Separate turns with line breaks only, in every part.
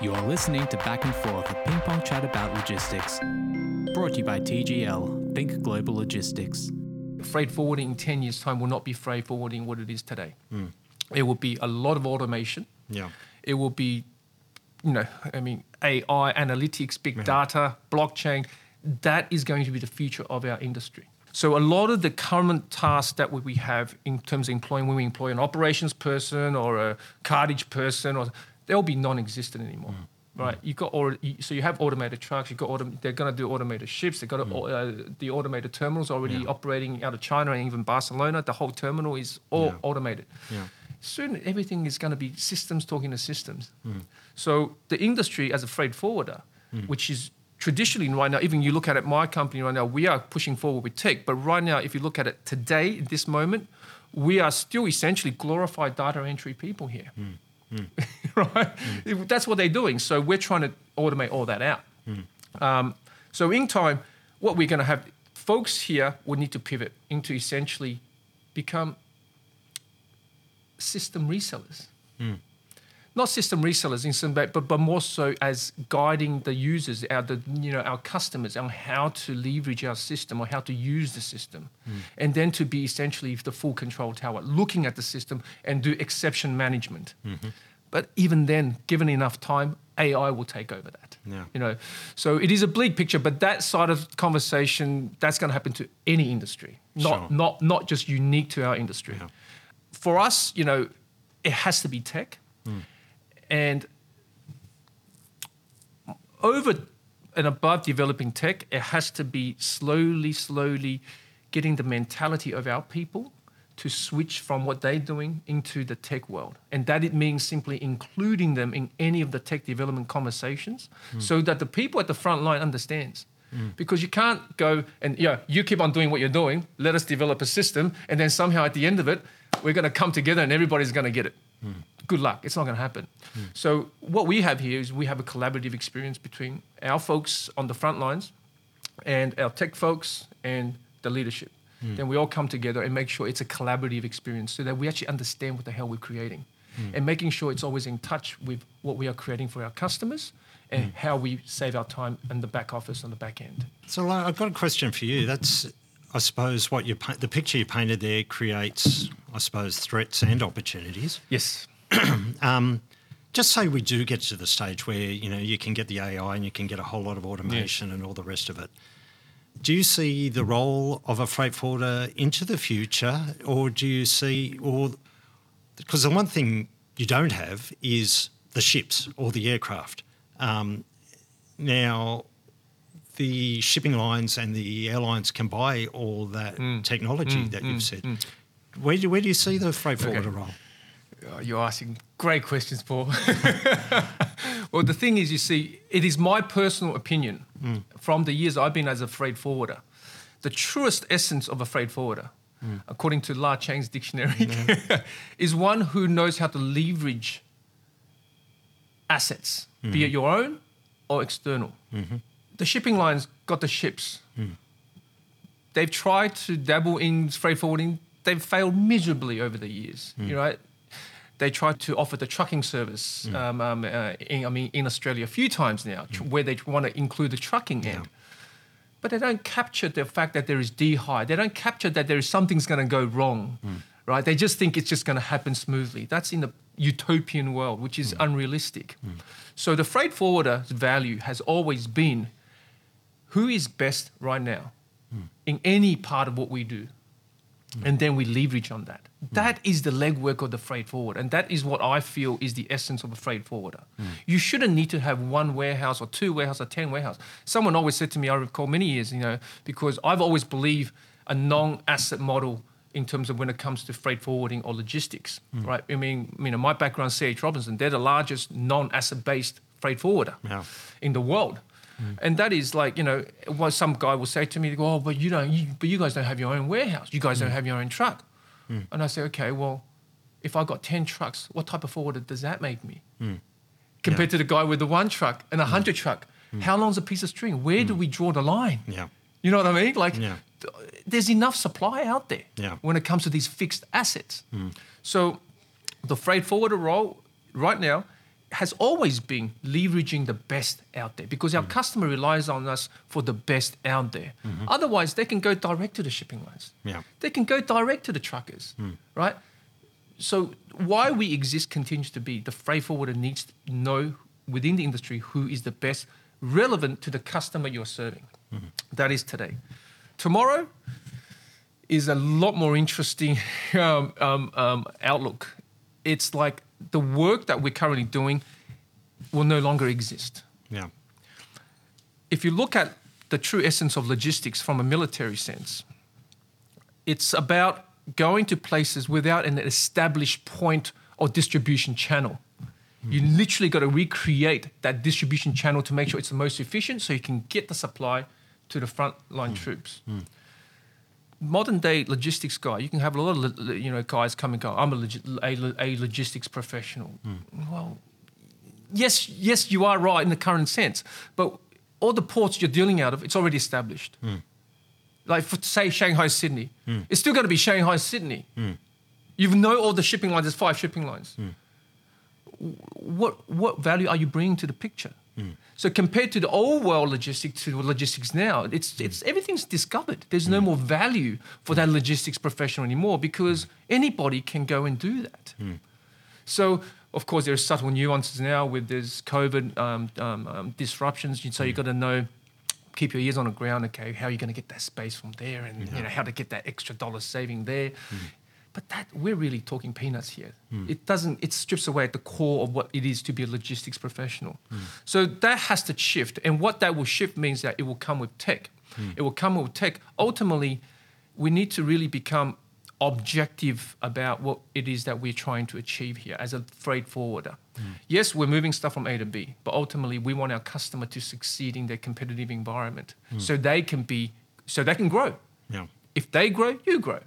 You are listening to Back and Forth, a ping pong chat about logistics. Brought to you by TGL, Think Global Logistics.
Freight forwarding in 10 years' time will not be freight forwarding what it is today.
Hmm.
It will be a lot of automation.
Yeah.
It will be, you know, I mean, AI, analytics, big data, blockchain. That is going to be the future of our industry. So a lot of the current tasks that we have in terms of employing, when we employ an operations person or a cartage person, or they'll be non-existent anymore. Mm. Right, mm. you've got you- so you have automated trucks. You've got autom- they're going to do automated ships. They've got mm. uh, the automated terminals already
Yeah.
operating out of China and even Barcelona. The whole terminal is all
Yeah.
automated
Yeah.
soon everything is going to be systems talking to systems. So the industry as a freight forwarder, which is traditionally right now, even you look at it, my company right now, we are pushing forward with tech. But right now, if you look at it today, at this moment, we are still essentially glorified data entry people here. right? If- That's what they're doing. So we're trying to automate all that out. Um, so in time, what we're going to have, folks here will need to pivot into essentially become system resellers. Not system resellers in some way, but, but more so as guiding the users, our the, you know our customers on how to leverage our system or how to use the system, hmm. and then to be essentially the full control tower, looking at the system and do exception management. Mm-hmm. But even then, given enough time, AI will take over that.
Yeah.
You know, so it is a bleak picture, but that side of conversation that's going to happen to any industry, not
Sure.
not not just unique to our industry.
Yeah.
For us, you know, it has to be tech, hmm. And over and above developing tech, it has to be slowly, slowly getting the mentality of our people to switch from what they're doing into the tech world. And that it means simply including them in any of the tech development conversations hmm. so that the people at the front line understands. Hmm. Because you can't go and yeah, you keep on doing what you're doing, let us develop a system, and then somehow at the end of it, we're gonna come together and everybody's gonna get it. Hmm. Good luck. It's not going to happen. Hmm. So what we have here is we have a collaborative experience between our folks on the front lines and our tech folks and the leadership. Hmm. Then we all come together and make sure it's a collaborative experience so that we actually understand what the hell we're creating hmm. and making sure it's always in touch with what we are creating for our customers and how we save our time in the back office on the back end.
So I've got a question for you. That's, I suppose, what you the picture you painted there creates, I suppose, threats and opportunities.
Yes.
Um, just say we do get to the stage where you know you can get the AI and you can get a whole lot of automation and all the rest of it. Do you see the role of a freight forwarder into the future, or do you see, or because the one thing you don't have is the ships or the aircraft. Um, now, the shipping lines and the airlines can buy all that mm. technology that mm, you've said. Mm, where do where do you see the freight forwarder role?
Oh, You're asking great questions, Paul. well, the thing is, you see, it is my personal opinion mm. from the years I've been as a freight forwarder. The truest essence of a freight forwarder, mm. according to La Chang's dictionary, mm-hmm. is one who knows how to leverage assets, be it mm-hmm. your own or external. Mm-hmm. The shipping lines got the ships. Mm. They've tried to dabble in freight forwarding. They've failed miserably over the years. You know, they tried to offer the trucking service. Um, um, uh, in, I mean, in Australia a few times now, tr- where they want to include the trucking end. But they don't capture the fact that there is dehi. They don't capture that there is something's going to go wrong, right? They just think it's just going to happen smoothly. That's in a utopian world, which is unrealistic. So the freight forwarder's value has always been who is best right now in any part of what we do Mm-hmm. and then we leverage on that. Mm-hmm. That is the legwork of the freight forward, and that is what I feel is the essence of a freight forwarder. Mm. You shouldn't need to have one warehouse or two warehouses or ten warehouses. Someone always said to me, I recall many years, you know, because I've always believed a non-asset model in terms of when it comes to freight forwarding or logistics, mm. right? I mean, you know, my background, C.H. Robinson, they're the largest non-asset based freight forwarder
Yeah.
in the world. Mm. And that is like, you know, what some guy will say to me, oh, but you don't, you, but you guys don't have your own warehouse. You guys don't mm. have your own truck. Mm. And I say, okay, well, if I got 10 trucks, what type of forwarder does that make me? Compared to the guy with the one truck and a 100 truck. How long's a piece of string? Where do we draw the line?
Yeah.
You know what I mean? Like,
Yeah.
th- there's enough supply out there
Yeah.
when it comes to these fixed assets. So, the freight forwarder role right now has always been leveraging the best out there because our customer relies on us for the best out there. Otherwise, they can go direct to the shipping lines.
Yeah.
They can go direct to the truckers, right? So why we exist continues to be the freight forwarder needs to know within the industry who is the best relevant to the customer you're serving. That is today. Tomorrow is a lot more interesting um, um, um, outlook. It's like the work that we're currently doing will no longer exist.
Yeah.
If you look at the true essence of logistics from a military sense, it's about going to places without an established point or distribution channel. Hmm. You literally got to recreate that distribution channel to make sure it's the most efficient so you can get the supply to the frontline hmm. troops. Hmm. Modern day logistics guy, you can have a lot of lo- you know guys come and go. I'm a, logi- a, a logistics professional. Hmm. Well, yes, yes, you are right in the current sense, but all the ports you're dealing out of, it's already established. Hmm. Like for say Shanghai Sydney, hmm. it's still going to be Shanghai Sydney. You know all the shipping lines. There's five shipping lines. What what value are you bringing to the picture? So compared to the old world logistics to logistics now, it's it's everything's discovered. There's no more value for that logistics professional anymore because anybody can go and do that. So of course there are subtle nuances now with this COVID um, um, um, disruptions. So you've got to know, keep your ears on the ground. Okay, how are you going to get that space from there, and you know how to get that extra dollar saving there. But that we're really talking peanuts here. Hmm. It doesn't. It strips away at the core of what it is to be a logistics professional. Hmm. So that has to shift, and what that will shift means that it will come with tech. Hmm. It will come with tech. Ultimately, we need to really become objective about what it is that we're trying to achieve here as a freight forwarder. Yes, we're moving stuff from A to B, but ultimately we want our customer to succeed in their competitive environment so they can be so they can grow.
Yeah.
If they grow, you grow.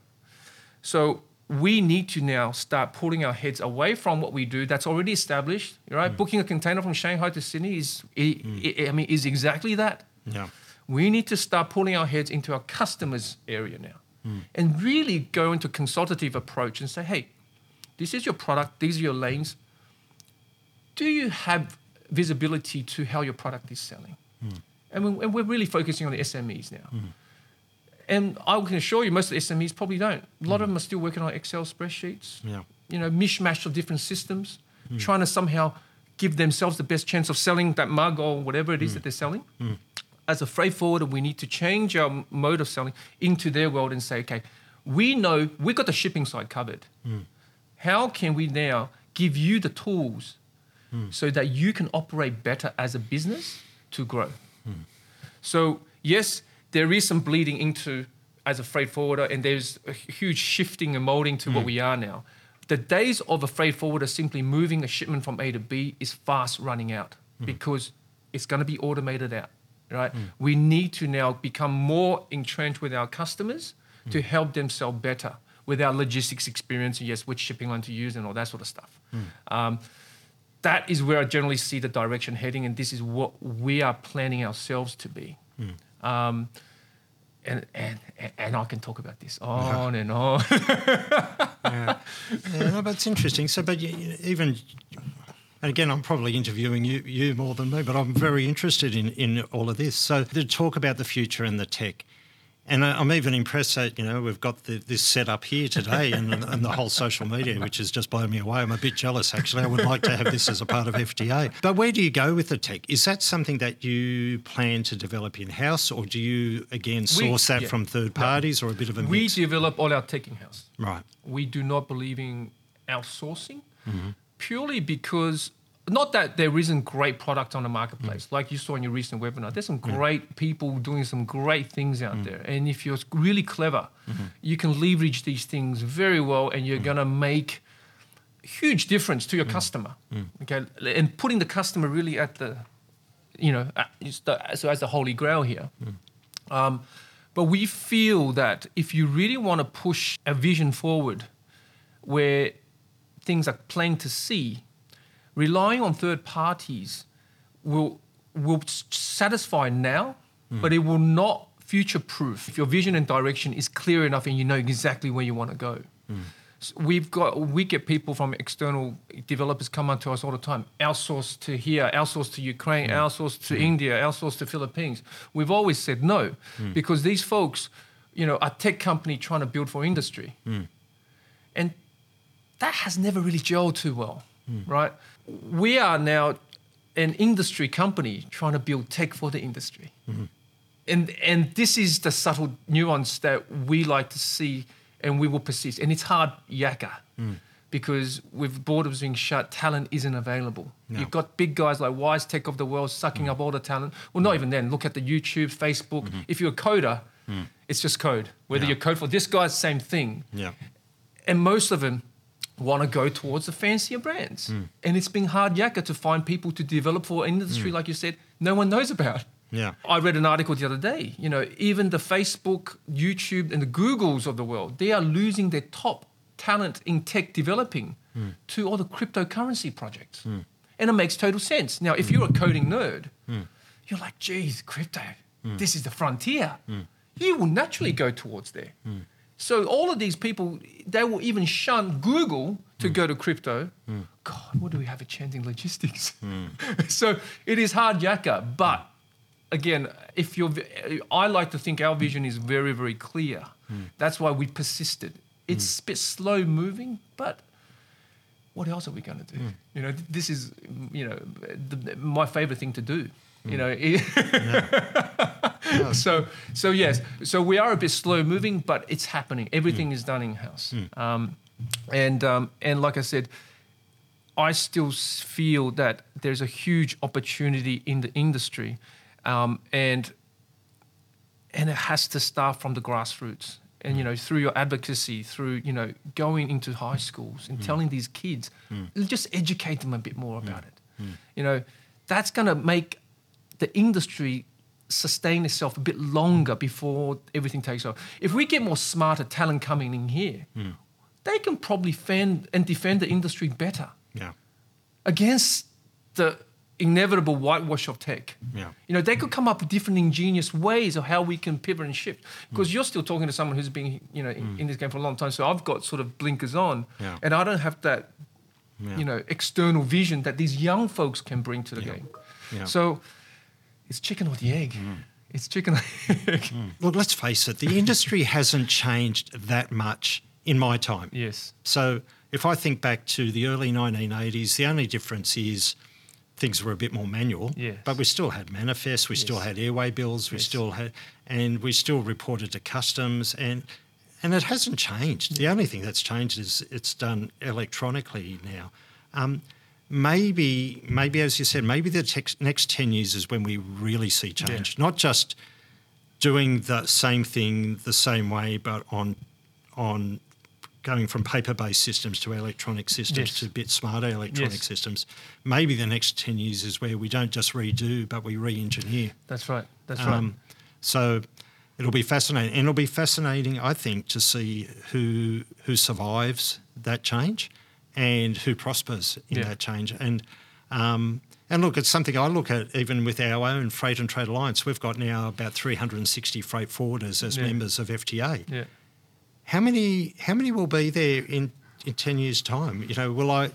So we need to now start pulling our heads away from what we do that's already established. Right, mm. booking a container from Shanghai to Sydney is, i mm. i I mean, is exactly that.
Yeah.
We need to start pulling our heads into our customers' area now, mm. and really go into a consultative approach and say, hey, this is your product. These are your lanes. Do you have visibility to how your product is selling? And, we, and we're really focusing on the SMEs now. And I can assure you, most of the SMEs probably don't. A lot of them are still working on Excel spreadsheets,
Yeah.
you know, mishmash of different systems, hmm. trying to somehow give themselves the best chance of selling that mug or whatever it is hmm. that they're selling. Hmm. As a freight forwarder, we need to change our mode of selling into their world and say, okay, we know we've got the shipping side covered. How can we now give you the tools so that you can operate better as a business to grow? So yes, there is some bleeding into as a freight forwarder, and there's a huge shifting and molding to what hmm. we are now. The days of a freight forwarder simply moving a shipment from A to B is fast running out hmm. because it's going to be automated out. Right? Hmm. We need to now become more entrenched with our customers to help them sell better with our logistics experience and yes, which shipping line to use and all that sort of stuff. Um, that is where I generally see the direction heading, and this is what we are planning ourselves to be. Um, and, and and I can talk about this on and on.
yeah, no, but it's interesting. So, but you, even, and again, I'm probably interviewing you, you more than me, but I'm very interested in, in all of this. So, to talk about the future and the tech, and I- I'm even impressed that you know we've got the, this set up here today and, and the whole social media, which has just blown me away. I'm a bit jealous actually. I would like to have this as a part of FTA. But where do you go with the tech? Is that something that you plan to develop in house, or do you again source that
yeah.
from third parties, or a bit of a
we develop all our tech in house.
Right.
We do not believe in outsourcing mm-hmm. purely because not that there isn't great product on the marketplace. Like you saw in your recent webinar, there's some great people doing some great things out mm. there. And if you're really clever, mm-hmm. you can leverage these things very well and you're mm. going to make huge difference to your mm. customer. Okay, and putting the customer really at the, you know, the, so as the holy grail here. Um, but we feel that if you really want to push a vision forward, where things are plain to see, relying on third parties will will satisfy now, hmm. but it will not future proof if your vision and direction is clear enough and you know exactly where you want to go. Hmm. S- We've got we get people from external developers come onto us all the time. Outsource to here, outsource to Ukraine, hmm. outsource to India, outsource to Philippines. We've always said no because these folks, you know, are tech company trying to build for industry, and that has never really gelled too well, Hmm. right? We are now an industry company trying to build tech for the industry. Mm-hmm. And and this is the subtle nuance that we like to see and we will persist. And it's hard yakka. Hmm. Because with borders being shut, talent isn't available. You've got big guys like WiseTech of the world sucking hmm. up all the talent. Well, not even then. Look at the YouTube, Facebook. Mm-hmm. If you're a coder, it's just code. Whether
Yeah.
you code for this guy, same thing
Yeah.
and most of them want to go towards the fancier brands.
Hmm.
And it's been hard yakka to find people to develop for an industry,
Hmm.
like you said, no one knows about.
Yeah.
I read an article the other day. You know, even the Facebook, YouTube, and the Googles of the world, they are losing their top talent in tech developing
Hmm.
to all the cryptocurrency projects. And it makes total sense. Now, if you're a coding nerd,
Hmm.
you're like, geez, crypto, this is the frontier. You will naturally go towards there. So all of these people, they will even shun Google to hmm. go to crypto. Hmm. God, what do we have at chanting logistics? Hmm. so it is hard yakka, but again, if you're, I like to think our vision is very, very clear. That's why we persisted. It's a bit slow moving, but what else are we going to do? You know, this is, you know, the, my favorite thing to do. You know, mm. so so yes, so we are a bit slow moving, but it's happening. Everything mm. is done in house, mm. um, and um, and like I said, I still feel that there's a huge opportunity in the industry, um, and and it has to start from the grassroots. And you know, through your advocacy, through you know, going into high schools and telling these kids, just educate them a bit more about it. You know, that's going to make the industry sustain itself a bit longer before everything takes off. If we get more smarter talent coming in here, hmm. they can probably fend and defend the industry better
Yeah.
against the inevitable whitewash of tech.
Yeah.
You know, they could come up with different ingenious ways of how we can pivot and shift. Hmm. Because you're still talking to someone who's been, you know, in, hmm. in this game for a long time. So I've got sort of blinkers on,
Yeah.
and I don't have that,
Yeah.
you know, external vision that these young folks can bring to the game.
Yeah.
So it's chicken or the egg. It's chicken or the egg.
Look, let's face it, the industry hasn't changed that much in my time.
Yes.
So if I think back to the early 1980s, the only difference is things were a bit more manual.
Yes.
But we still had manifests, we still had airway bills, we
Yes.
still had, and we still reported to customs, and and it hasn't changed. The only thing that's changed is it's done electronically now. Um, maybe, maybe as you said, maybe the tex- next ten years is when we really see change, not just doing the same thing the same way, but on on going from paper-based systems to electronic systems
Yes.
to a bit smarter electronic
Yes.
systems. Maybe the next ten years is where we don't just redo, but we re-engineer.
That's right. That's
Um,
right.
So it'll be fascinating, and it'll be fascinating, I think, to see who who survives that change and who prospers in
Yeah.
that change. And um, and look, it's something I look at even with our own Freight and Trade Alliance. We've got now about 360 freight forwarders as
Yeah.
members of FTA.
Yeah.
How many how many will be there in in 10 years' time? You know, will I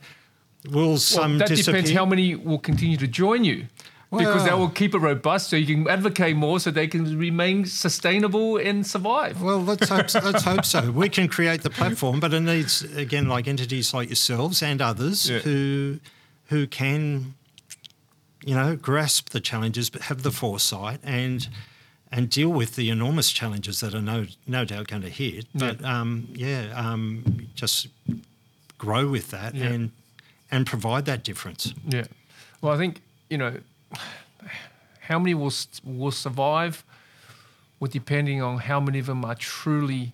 will some
well, that
disappear?
depends how many will continue to join you. Because that will keep it robust so you can advocate more so they can remain sustainable and survive.
Well, let's hope so, let's hope so. We can create the platform, but it needs again like entities like yourselves and others
Yeah.
who who can you know grasp the challenges but have the foresight and and deal with the enormous challenges that are no no doubt going to hit. But um, yeah, um, just grow with that
Yeah.
and and provide that difference.
Yeah. Well, I think you know how many will will survive. Will depending on how many of them are truly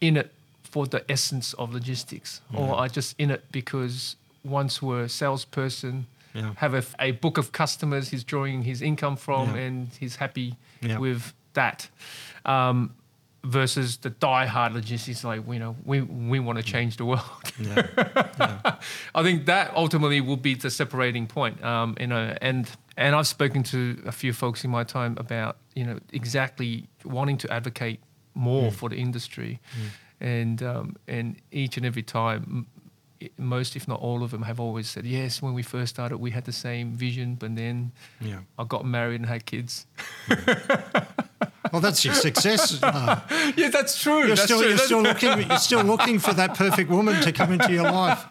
in it for the essence of logistics, or are just in it because once were a salesperson,
Yeah.
have a, a book of customers he's drawing his income from,
Yeah.
and he's happy
Yeah.
with that. Um, versus the die-hard logistics, like you know, we we want to change the world.
Yeah.
I think that ultimately will be the separating point. Um, you know, and and I've spoken to a few folks in my time about you know exactly wanting to advocate more for the industry, and um, and each and every time, most if not all of them have always said yes. When we first started, we had the same vision, but then
Yeah.
I got married and had kids.
Well, that's your success. Uh,
yeah, that's true.
you're
that's
still
true.
you're still looking you're still looking for that perfect woman to come into your life.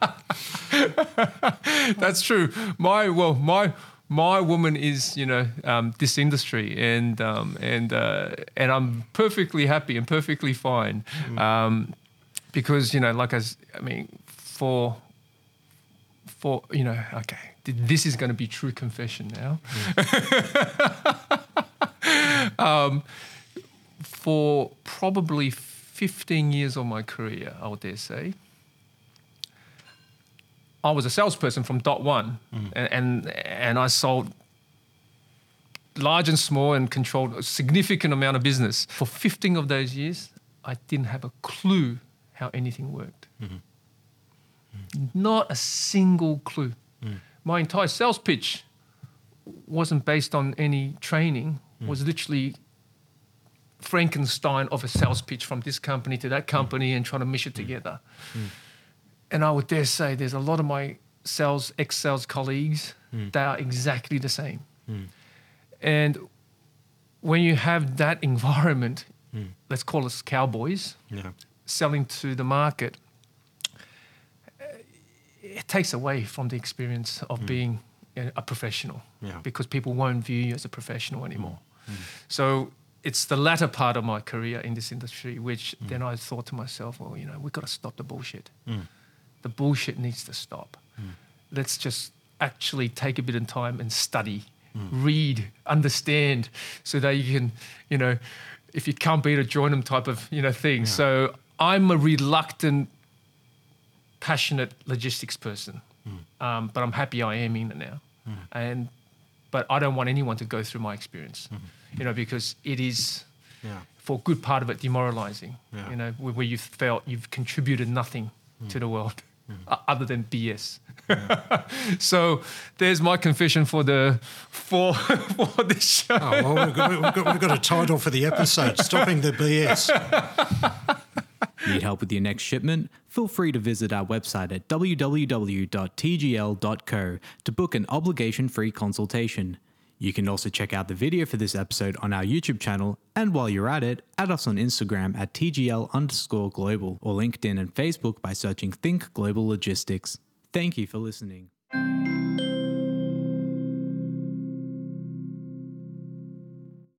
That's true. My well, my my woman is you know um, this industry, and um, and uh, and I'm perfectly happy and perfectly fine, um, because you know, like as I mean, for for you know, okay, this is going to be true confession now. um, for probably 15 years of my career, I would dare say. I was a salesperson from dot one, mm. and, and and I sold large and small and controlled a significant amount of business. For 15 of those years, I didn't have a clue how anything worked. Mm-hmm. Mm. Not a single clue. Mm. My entire sales pitch wasn't based on any training. Was literally Frankenstein of a sales pitch from this company to that company and trying to mesh it mm. together. Mm. And I would dare say there's a lot of my sales, ex sales colleagues mm. that are exactly the same. And when you have that environment, let's call us cowboys,
Yeah.
selling to the market, uh, it takes away from the experience of being a a professional
Yeah.
because people won't view you as a professional anymore. So it's the latter part of my career in this industry, which mm. then I thought to myself, well, you know, we've got to stop the bullshit. Mm. The bullshit needs to stop. Mm. Let's just actually take a bit of time and study, read, understand, so that you can, you know, if you can't beat it, join them type of, you know, thing. So I'm a reluctant, passionate logistics person, um, but I'm happy I am in it now. And but I don't want anyone to go through my experience, mm-hmm. You know, because it is
Yeah.
for a good part of it demoralizing.
Yeah.
You know, where, where you've felt you've contributed nothing hmm. to the world hmm. o- other than BS. so there's my confession for the for for this show.
Oh, well, we've got, we've, got, we've got a title for the episode Stopping the BS.
Need help with your next shipment? Feel free to visit our website at www.tgl.co to book an obligation free consultation. You can also check out the video for this episode on our YouTube channel, and while you're at it, add us on Instagram at TGL underscore global or LinkedIn and Facebook by searching Think Global Logistics. Thank you for listening.